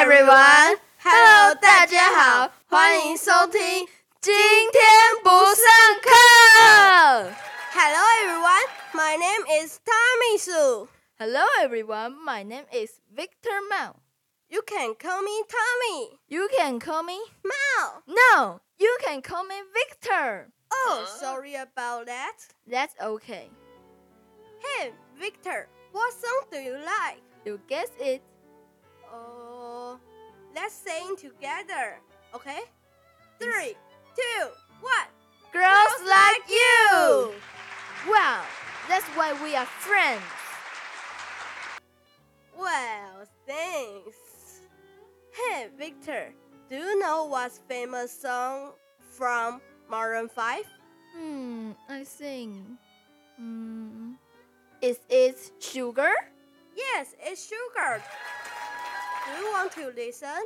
everyone. Hello，大家好，欢迎收听。今天不上课。 Hello everyone, my name is Tommy Su. Hello everyone, my name is Victor Mao. You can call me Tommy. You can call me Mao. No, you can call me Victor. Oh, sorry about that. That's okay. Hey, Victor, what song do you like? You guess it. Let's sing together, okay? Three, two, one. Girls like you. Wow, that's why we are friends. Well, thanks. Hey, Victor, do you know what's famous song from Maroon 5? Hmm, I think. Hmm. Is it sugar? Yes, it's sugar. Do you want to listen?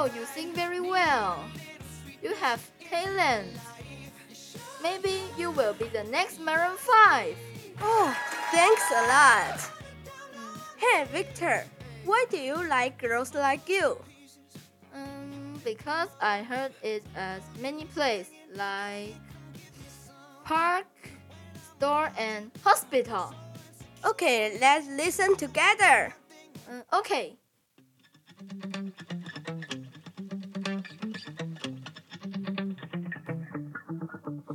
Oh, you sing very well. You have talent. Maybe you will be the next Maroon 5. Oh, thanks a lot. Hey, Victor, why do you like girls like you? Um, because I heard it at many places like park, store, and hospital. Okay, let's listen together. Uh, okay.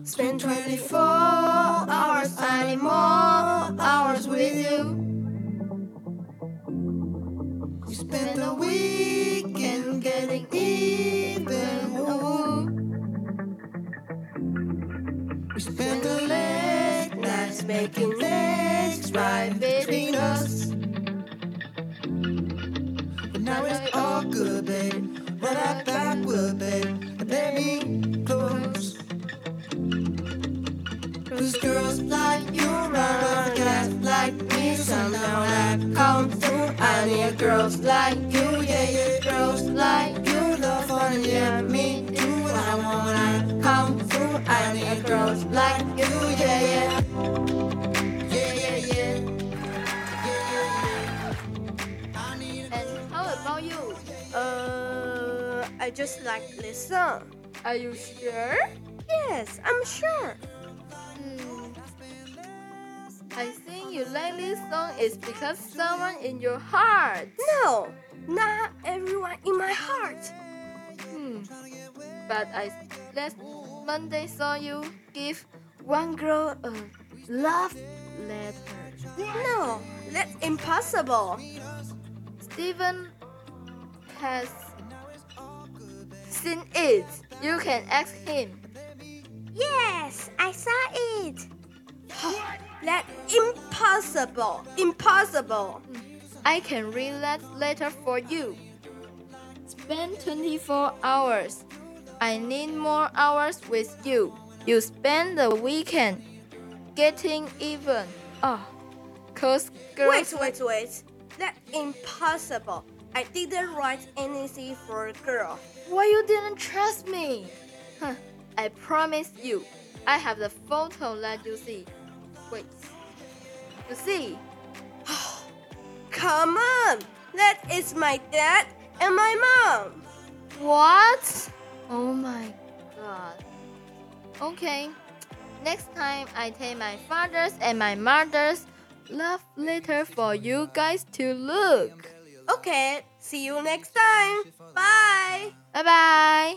Spend 24 hours, I more hours with you. We spend the weekend getting even. Ooh. We spend the late nights making legs right between us. But now it's all good, babe. Right out back, wood, babe. Girls like you run off guys like me Somehow I come through I need girls like you Yeah, yeah, girls like you Love fun, yeah, me do what I want when I come through I need girls like you Yeah, yeah Yeah, yeah, yeah Yeah, yeah, yeah I need And how about you? Uh, I just like this song. Are you sure? Yes, I'm sure. Like this song is because someone in your heart. No, not everyone in my heart. Hmm. But I last Monday saw you give one girl a love letter. No, that's impossible. Stephen has seen it. You can ask him. Yes, I saw it. That's impossible. Impossible. I can read that letter for you. Spend 24 hours. I need more hours with you. You spend the weekend getting even. Oh, cause girls. Wait, wait, wait. That's impossible. I didn't write anything for a girl. Why you didn't trust me? Huh, I promise you. I have the photo let you see. Wait. You see? Come on. That is my dad and my mom. What? Oh my god. Okay. Next time I take my father's and my mother's love letter for you guys to look. Okay, see you next time. Bye. Bye bye.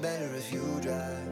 Better if you drive.